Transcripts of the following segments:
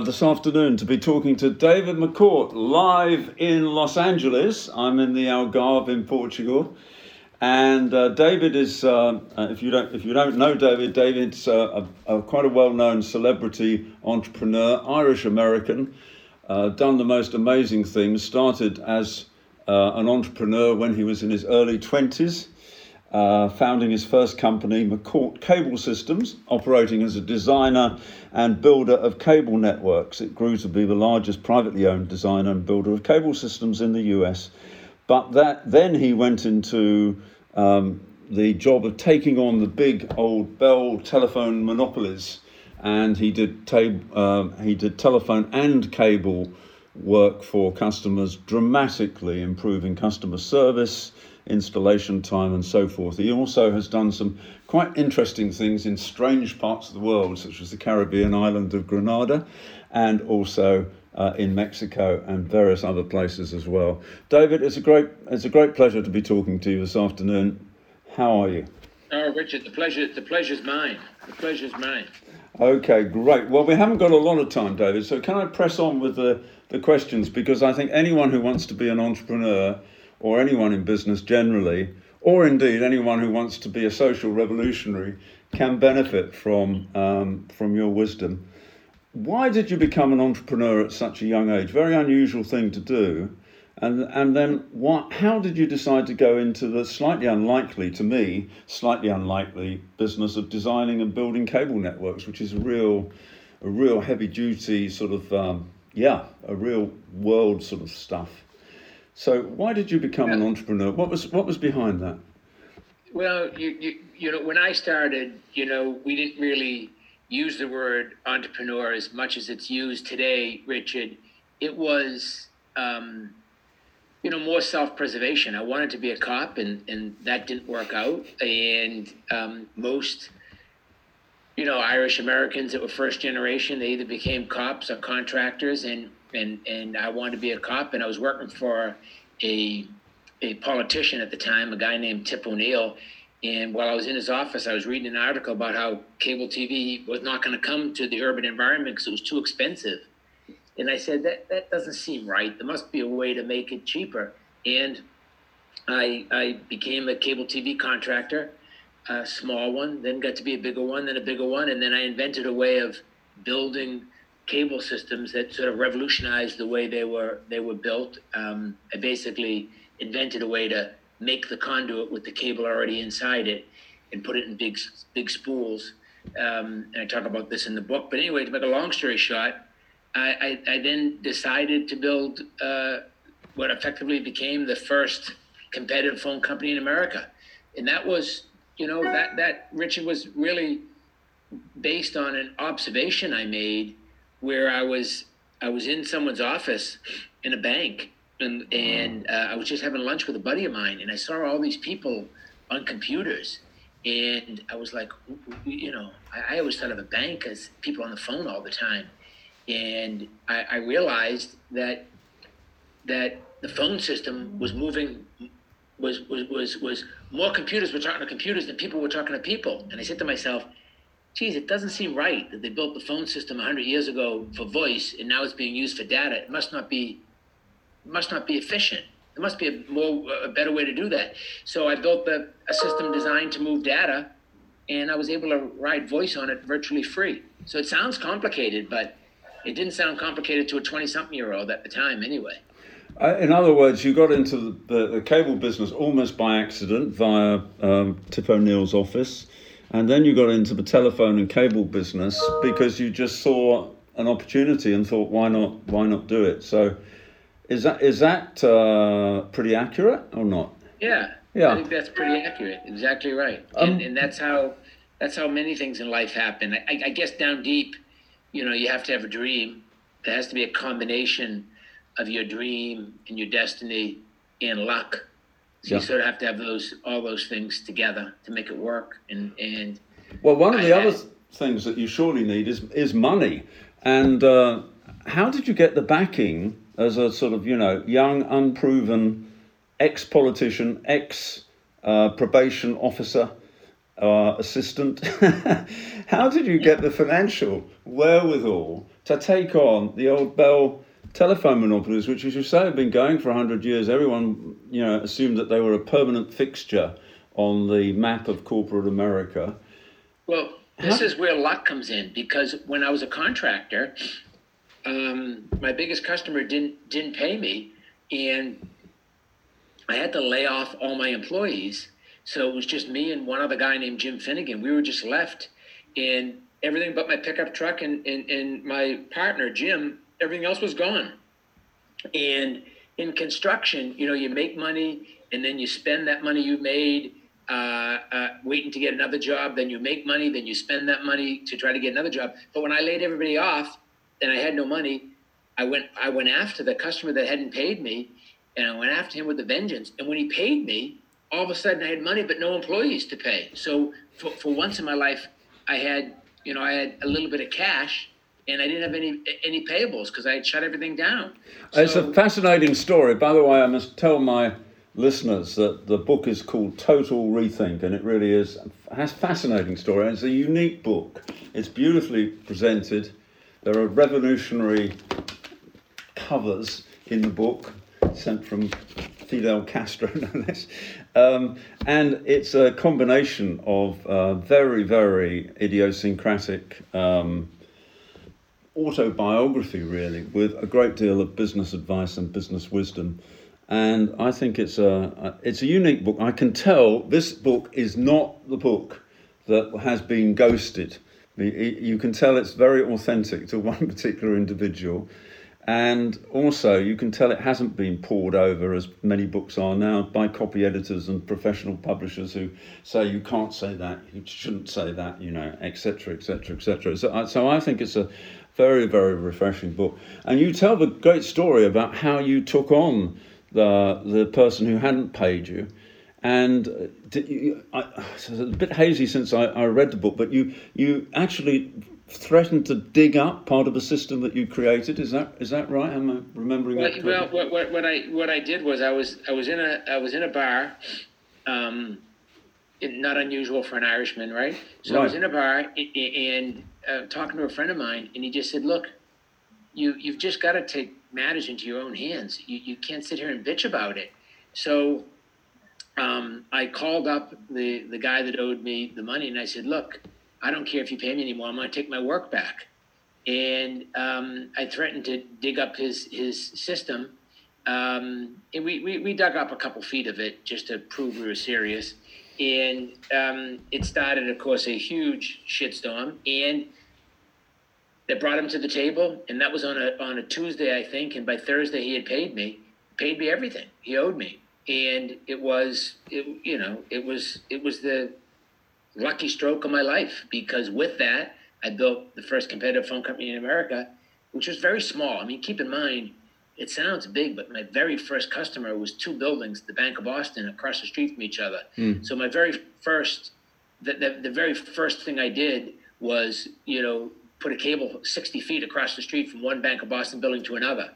this afternoon to be talking to David McCourt live in Los Angeles. I'm in the Algarve in Portugal. And uh, David is, uh, uh if, you don't, if you don't know David, David's uh, a, a, quite a well known celebrity entrepreneur, Irish American, uh, done the most amazing things, started as uh, an entrepreneur when he was in his early 20s uh, founding his first company, McCourt Cable Systems, operating as a designer and builder of cable networks. It grew to be the largest privately owned designer and builder of cable systems in the US. But that then he went into um, the job of taking on the big old Bell telephone monopolies, and he did uh, he did telephone and cable work for customers, dramatically improving customer service installation time and so forth. He also has done some quite interesting things in strange parts of the world, such as the Caribbean island of Grenada and also uh, in Mexico and various other places as well. David, it's a great it's a great pleasure to be talking to you this afternoon. How are you? Oh, Richard, the pleasure the pleasure's mine. The pleasure's mine. Okay, great. Well, we haven't got a lot of time, David. So can I press on with the, the questions because I think anyone who wants to be an entrepreneur or anyone in business generally, or indeed anyone who wants to be a social revolutionary, can benefit from, um, from your wisdom. Why did you become an entrepreneur at such a young age? Very unusual thing to do. And, and then what, how did you decide to go into the slightly unlikely, to me, slightly unlikely business of designing and building cable networks, which is a real, a real heavy duty sort of, um, yeah, a real world sort of stuff. So why did you become an entrepreneur? What was what was behind that? Well, you, you you know when I started, you know, we didn't really use the word entrepreneur as much as it's used today, Richard. It was um, you know more self-preservation. I wanted to be a cop, and and that didn't work out. And um, most you know Irish Americans that were first generation, they either became cops or contractors, and and and I wanted to be a cop, and I was working for a a politician at the time, a guy named Tip O'Neill. And while I was in his office, I was reading an article about how cable TV was not going to come to the urban environment because it was too expensive. And I said that that doesn't seem right. There must be a way to make it cheaper. And I I became a cable TV contractor, a small one, then got to be a bigger one, then a bigger one, and then I invented a way of building cable systems that sort of revolutionized the way they were they were built. Um, I basically invented a way to make the conduit with the cable already inside it and put it in big big spools. Um, and I talk about this in the book. But anyway, to make a long story short, I, I, I then decided to build uh, what effectively became the first competitive phone company in America, and that was you know that that Richard was really based on an observation I made where I was I was in someone's office in a bank and and uh, I was just having lunch with a buddy of mine and I saw all these people on computers and I was like you know I, I always thought of a bank as people on the phone all the time. And I, I realized that that the phone system was moving was, was was was more computers were talking to computers than people were talking to people. And I said to myself geez, it doesn't seem right that they built the phone system 100 years ago for voice and now it's being used for data. It must not be, must not be efficient. There must be a more, a better way to do that. So I built the, a system designed to move data, and I was able to ride voice on it virtually free. So it sounds complicated, but it didn't sound complicated to a 20-something year old at the time, anyway. Uh, in other words, you got into the, the, the, cable business almost by accident via um, Tip O'Neill's office. And then you got into the telephone and cable business because you just saw an opportunity and thought, why not? Why not do it? So, is that is that uh, pretty accurate or not? Yeah, yeah. I think that's pretty accurate. Exactly right. Um, and, and that's how that's how many things in life happen. I, I guess down deep, you know, you have to have a dream. There has to be a combination of your dream and your destiny and luck so yeah. you sort of have to have those all those things together to make it work. And and well, one of the I, other things that you surely need is is money. And uh, how did you get the backing as a sort of you know young, unproven ex politician, ex uh, probation officer? uh, assistant. How did you get the financial wherewithal to take on the old Bell telephone monopolies, which, as you say, have been going for 100 years? Everyone you know, assumed that they were a permanent fixture on the map of corporate America. Well, this How? is where luck comes in because when I was a contractor, um, my biggest customer didn't didn't pay me, and I had to lay off all my employees. So it was just me and one other guy named Jim Finnegan. We were just left, and everything but my pickup truck and, and, and my partner Jim, everything else was gone. And in construction, you know, you make money and then you spend that money you made uh, uh, waiting to get another job. Then you make money, then you spend that money to try to get another job. But when I laid everybody off and I had no money, I went I went after the customer that hadn't paid me, and I went after him with a vengeance. And when he paid me, all of a sudden I had money but no employees to pay. So for, for once in my life, I had you know I had a little bit of cash and I didn't have any any payables because I had shut everything down. So, it's a fascinating story. By the way, I must tell my listeners that the book is called Total Rethink, and it really is has fascinating story. It's a unique book. It's beautifully presented. There are revolutionary covers in the book sent from Fidel Castro, no less. Um, and it's a combination of uh, very, very idiosyncratic um, autobiography, really, with a great deal of business advice and business wisdom and I think it's a it's a unique book. I can tell this book is not the book that has been ghosted. You can tell it's very authentic to one particular individual, and also you can tell it hasn't been poured over as many books are now by copy editors and professional publishers who say you can't say that, you shouldn't say that, you know, etc., etc., etc. So, so I think it's a very very refreshing book, and you tell the great story about how you took on the the person who hadn't paid you. And uh, you, I, it's a bit hazy since I, I read the book, but you you actually threatened to dig up part of the system that you created. Is that is that right? Am I remembering well, that? Well, what, what, what, I what I did was I was I was in a I was in a bar, um, not unusual for an Irishman, right? So right. I was in a bar and uh, talking to a friend of mine, and he just said, "Look, you you've just got to take matters into your own hands. You, you can't sit here and bitch about it. So um, I called up the, the guy that owed me the money and I said, look, I don't care if you pay me anymore. I'm going to take my work back. And um, I threatened to dig up his, his system. Um, and we, we, we, dug up a couple feet of it just to prove we were serious. And um, it started, of course, a huge shitstorm. And that brought him to the table, and that was on a on a Tuesday, I think. And by Thursday, he had paid me, paid me everything he owed me, and it was, it, you know, it was it was the lucky stroke of my life because with that, I built the first competitive phone company in America, which was very small. I mean, keep in mind, it sounds big, but my very first customer was two buildings, the Bank of Boston, across the street from each other. Mm. So my very first, the, the, the very first thing I did was, you know, put a cable 60 feet across the street from one Bank of Boston building to another.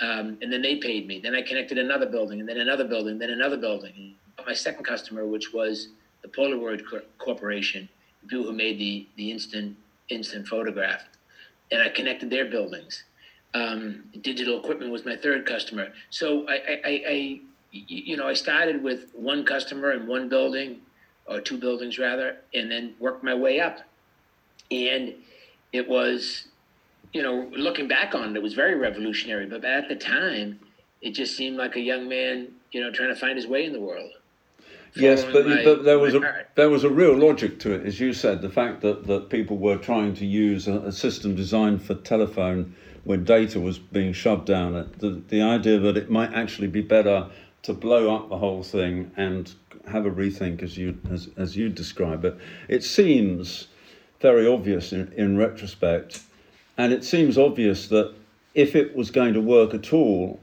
Um, and then they paid me. Then I connected another building, and then another building, then another building. My second customer, which was the Polaroid Corporation, the people who made the the instant instant photograph, and I connected their buildings. Um, digital equipment was my third customer. So I, I, I, I, you know, I started with one customer in one building, or two buildings rather, and then worked my way up. And it was, you know, looking back on it, it was very revolutionary. But at the time, it just seemed like a young man, you know, trying to find his way in the world. Yes, but, my, but there was a heart. there was a real logic to it, as you said. The fact that, that people were trying to use a, a system designed for telephone when data was being shoved down the, the idea that it might actually be better to blow up the whole thing and have a rethink as you as, as you describe it. It seems very obvious in, in retrospect. And it seems obvious that if it was going to work at all,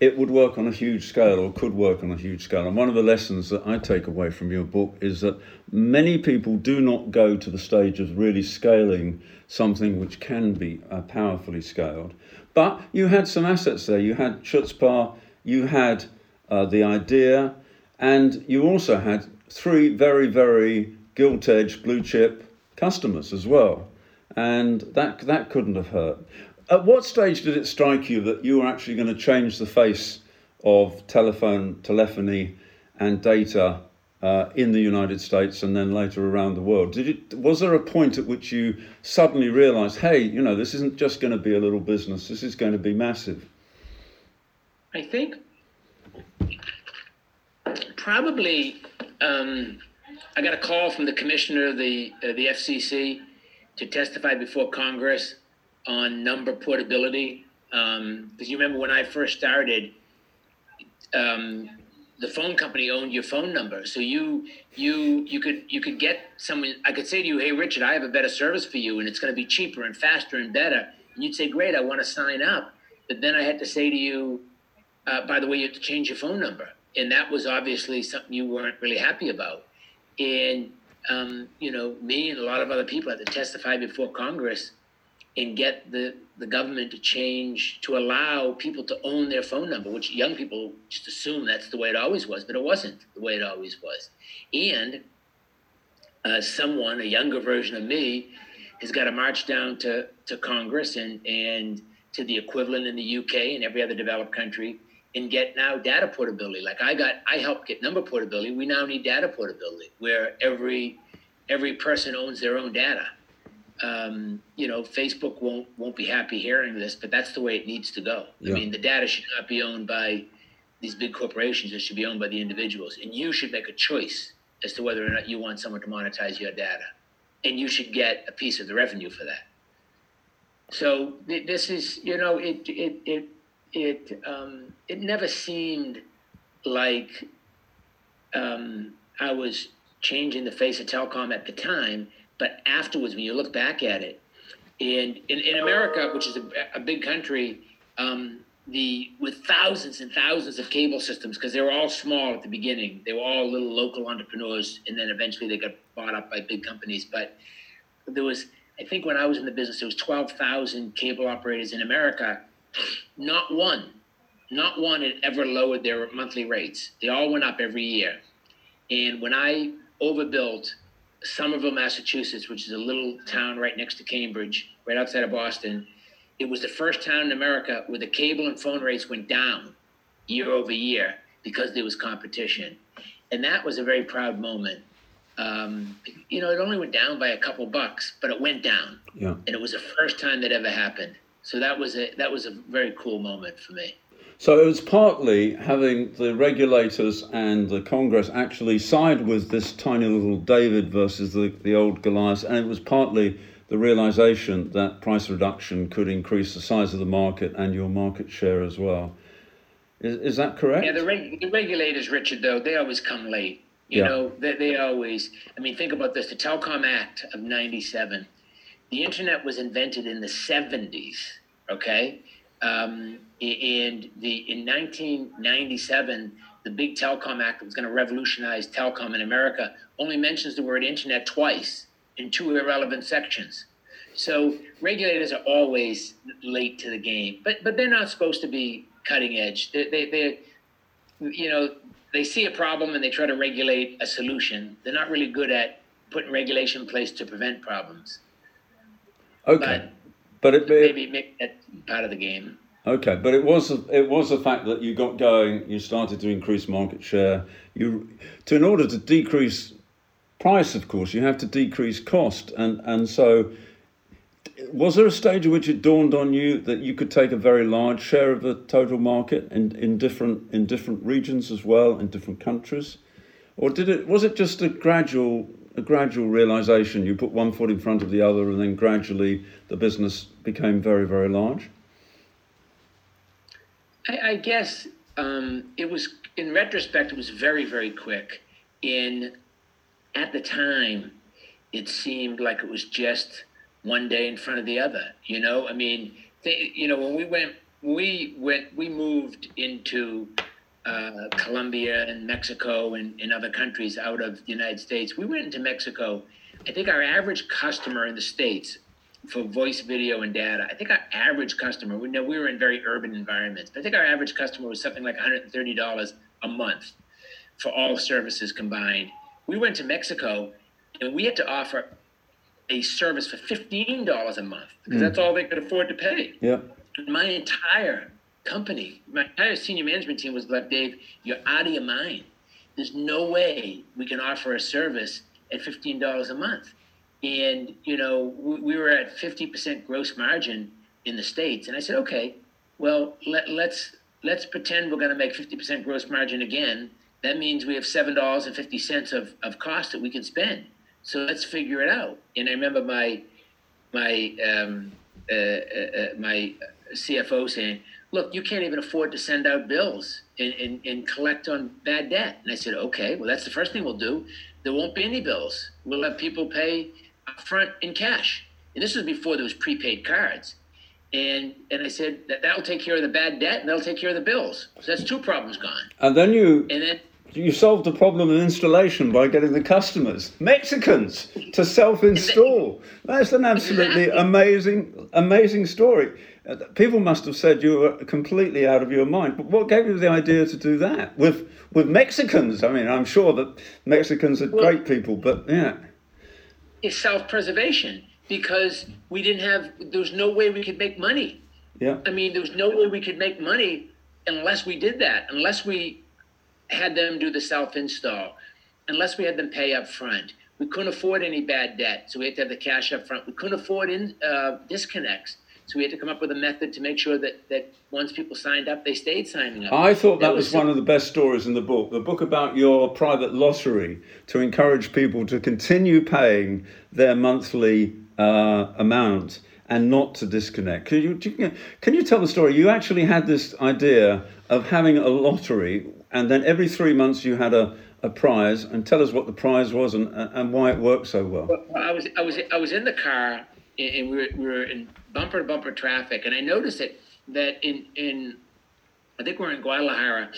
it would work on a huge scale or could work on a huge scale. And one of the lessons that I take away from your book is that many people do not go to the stage of really scaling something which can be uh, powerfully scaled. But you had some assets there. You had chutzpah, you had uh, the idea, and you also had three very, very gilt edge blue chip customers as well, and that that couldn't have hurt. At what stage did it strike you that you were actually going to change the face of telephone telephony and data uh, in the United States and then later around the world. Did it, was there a point at which you suddenly realized, hey, you know, this isn't just going to be a little business, this is going to be massive? I think probably um, I got a call from the commissioner of the, uh, the FCC to testify before Congress on number portability. Because um, you remember when I first started, um, the phone company owned your phone number. So you you you could you could get someone i could say to you hey richard i have a better service for you and it's going to be cheaper and faster and better. And you'd say great i want to sign up. But then i had to say to you uh, by the way you have to change your phone number. And that was obviously something you weren't really happy about. And um, you know me and a lot of other people had to testify before congress and get the, the government to change to allow people to own their phone number, which young people just assume that's the way it always was, but it wasn't the way it always was. And uh, someone, a younger version of me, has got to march down to, to Congress and, and to the equivalent in the UK and every other developed country and get now data portability. Like I got, I helped get number portability. We now need data portability where every every person owns their own data um, you know, Facebook won't won't be happy hearing this, but that's the way it needs to go. Yeah. I mean, the data should not be owned by these big corporations; it should be owned by the individuals, and you should make a choice as to whether or not you want someone to monetize your data, and you should get a piece of the revenue for that. So this is, you know, it it it it um, it never seemed like um, I was changing the face of telecom at the time but afterwards, when you look back at it, and in, in America, which is a, a big country, um, the with thousands and thousands of cable systems, because they were all small at the beginning. They were all little local entrepreneurs, and then eventually they got bought up by big companies. But there was, I think, when I was in the business, there was twelve thousand cable operators in America. Not one, not one had ever lowered their monthly rates. They all went up every year. And when I overbuilt Somerville, Massachusetts, which is a little town right next to Cambridge, right outside of Boston. It was the first town in America where the cable and phone rates went down year over year because there was competition. And that was a very proud moment. Um, you know, it only went down by a couple bucks, but it went down. Yeah. And it was the first time that ever happened. So that was a that was a very cool moment for me. So it was partly having the regulators and the Congress actually side with this tiny little David versus the, the old Goliath, and it was partly the realization that price reduction could increase the size of the market and your market share as well. Is, is that correct? Yeah, the, reg- the regulators, Richard, though, they always come late. You yeah. know, they, they always, I mean, think about this the Telecom Act of 97. The internet was invented in the 70s, okay? Um, and the in 1997, the big telecom act that was going to revolutionize telecom in America only mentions the word internet twice in two irrelevant sections. So regulators are always late to the game, but but they're not supposed to be cutting edge. They they they you know they see a problem and they try to regulate a solution. They're not really good at putting regulation in place to prevent problems. Okay. But but it, maybe make that part of the game. Okay, but it was it was the fact that you got going, you started to increase market share. You to in order to decrease price, of course, you have to decrease cost, and and so was there a stage at which it dawned on you that you could take a very large share of the total market in, in different in different regions as well in different countries, or did it was it just a gradual a gradual realization. You put one foot in front of the other, and then gradually the business became very, very large. I, I guess um, it was, in retrospect, it was very, very quick. In at the time, it seemed like it was just one day in front of the other. You know, I mean, you know, when we went, we went, we moved into uh, Colombia and Mexico and, and other countries out of the United States. We went into Mexico. I think our average customer in the States for voice, video, and data, I think our average customer, we know we were in very urban environments, but I think our average customer was something like $130 a month for all services combined. We went to Mexico and we had to offer a service for fifteen dollars a month because mm. that's all they could afford to pay. Yeah. My entire company, my entire senior management team was like, Dave, you're out of your mind. There's no way we can offer a service at fifteen dollars a month. And you know, we, we were at fifty percent gross margin in the states, and I said, okay, well let, let's let's pretend we're going to make fifty percent gross margin again. That means we have seven dollars and fifty cents of of cost that we can spend so let's figure it out. And I remember my my um, uh, uh, uh my CFO saying, "Look, you can't even afford to send out bills and, and, and collect on bad debt." And I said, "Okay, well that's the first thing we'll do. There won't be any bills. We'll have people pay upfront in cash." And this was before there was prepaid cards. And and I said that that'll take care of the bad debt and that'll take care of the bills. So that's two problems gone. And then you and then you solved the problem of installation by getting the customers, Mexicans, to self-install. That's an absolutely amazing, amazing story. People must have said you were completely out of your mind. But what gave you the idea to do that with with Mexicans? I mean, I'm sure that Mexicans are well, great people, but yeah, it's self-preservation because we didn't have. There was no way we could make money. Yeah. I mean, there was no way we could make money unless we did that. Unless we had them do the self install unless we had them pay up front. We couldn't afford any bad debt, so we had to have the cash up front. We couldn't afford in, uh, disconnects, so we had to come up with a method to make sure that, that once people signed up, they stayed signing up. I thought that, that was, was one of the best stories in the book. The book about your private lottery to encourage people to continue paying their monthly uh, amount and not to disconnect. Can you, can you tell the story? You actually had this idea of having a lottery and then every three months you had a, a prize, and tell us what the prize was and, and why it worked so well. well I was I was I was in the car and we were, we were in bumper to bumper traffic, and I noticed that that in in I think we're in Guadalajara,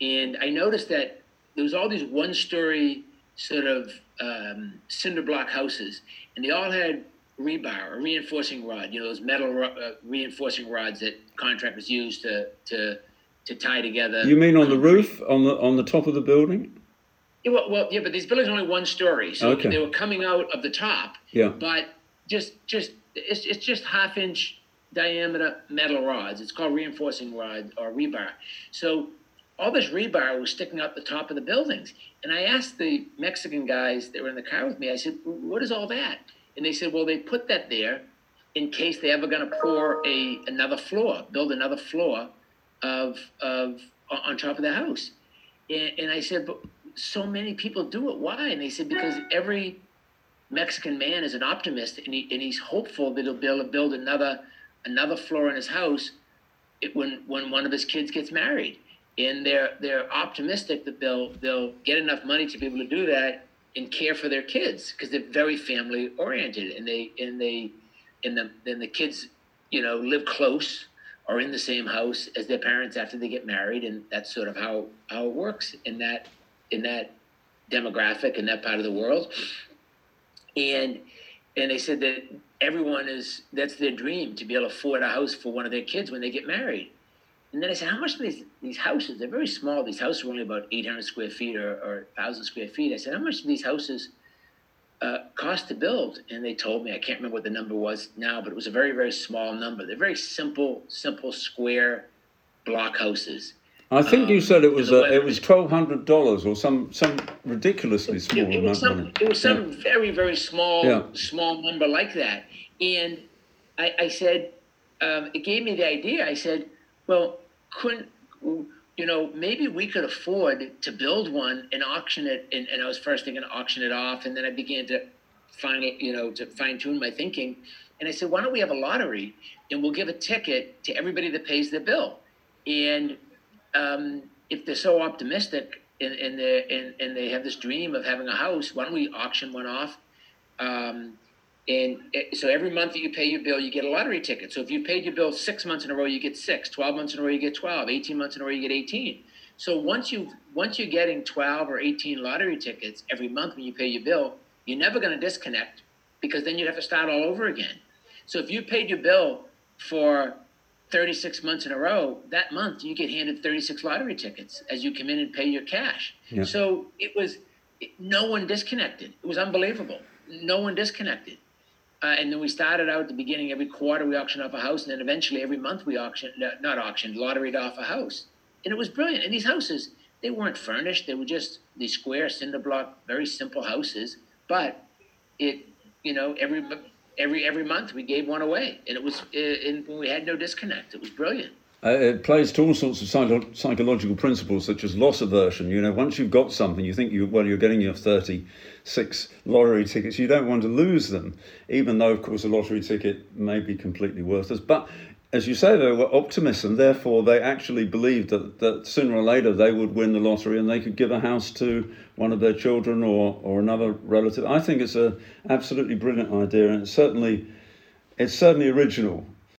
and I noticed that there was all these one story sort of um, cinder block houses, and they all had rebar or reinforcing rod, you know, those metal uh, reinforcing rods that contractors use to to to tie together. You mean on the roof, on the on the top of the building? Yeah, well, well, yeah, but these buildings are only one story, so okay. they were coming out of the top. Yeah. But just just it's it's just half inch diameter metal rods. It's called reinforcing rod or rebar. So all this rebar was sticking out the top of the buildings. And I asked the Mexican guys that were in the car with me, I said, what is all that? And they said, well, they put that there in case they ever going to pour a another floor, build another floor of of on top of the house. And, and I said, but so many people do it. Why? And they said because every Mexican man is an optimist, and, he, and he's hopeful that he'll be able to build another another floor in his house when when one of his kids gets married. And they're they're optimistic that they'll they'll get enough money to be able to do that and care for their kids because they're very family oriented and they and they and the and the kids you know live close or in the same house as their parents after they get married, and that's sort of how how it works in that in that demographic in that part of the world. And and they said that everyone is that's their dream to be able to afford a house for one of their kids when they get married. And then I said, how much do these these houses? They're very small. These houses are only about 800 square feet or, or 1,000 square feet. I said, how much do these houses uh, cost to build. And they told me, I can't remember what the number was now, but it was a very, very small number. They're very simple, simple square block houses. I think um, you said it was a, it was twelve hundred dollars or some some ridiculously small it, it was some, It was some yeah. very very small yeah. small number like that, and I, I said um, it gave me the idea. I said, well, couldn't you know, maybe we could afford to build one and auction it. And, and I was first thinking to auction it off. And then I began to find it, you know, to fine tune my thinking. And I said, why don't we have a lottery and we'll give a ticket to everybody that pays their bill? And um, if they're so optimistic and, and, and, and they have this dream of having a house, why don't we auction one off? Um, and so every month that you pay your bill, you get a lottery ticket. So if you paid your bill six months in a row, you get six. 12 months in a row, you get 12. 18 months in a row, you get 18. So once you once you're getting 12 or 18 lottery tickets every month when you pay your bill, you're never going to disconnect because then you'd have to start all over again. So if you paid your bill for 36 months in a row, that month you get handed 36 lottery tickets as you come in and pay your cash. Yeah. So it was no one disconnected. It was unbelievable. No one disconnected. Uh, and then we started out at the beginning every quarter we auctioned off a house, and then eventually every month we auctioned, not auctioned, lotteried off a house. And it was brilliant. And these houses, they weren't furnished; they were just these square cinder block, very simple houses. But it, you know, every every every month we gave one away, and it was, and we had no disconnect. It was brilliant. Uh, it plays to all sorts of psycho- psychological principles, such as loss aversion. You know, once you've got something, you think you well, you're getting your thirty-six lottery tickets. You don't want to lose them, even though, of course, a lottery ticket may be completely worthless. But as you say, they were optimists, and therefore they actually believed that, that sooner or later they would win the lottery and they could give a house to one of their children or, or another relative. I think it's an absolutely brilliant idea, and it's certainly it's certainly original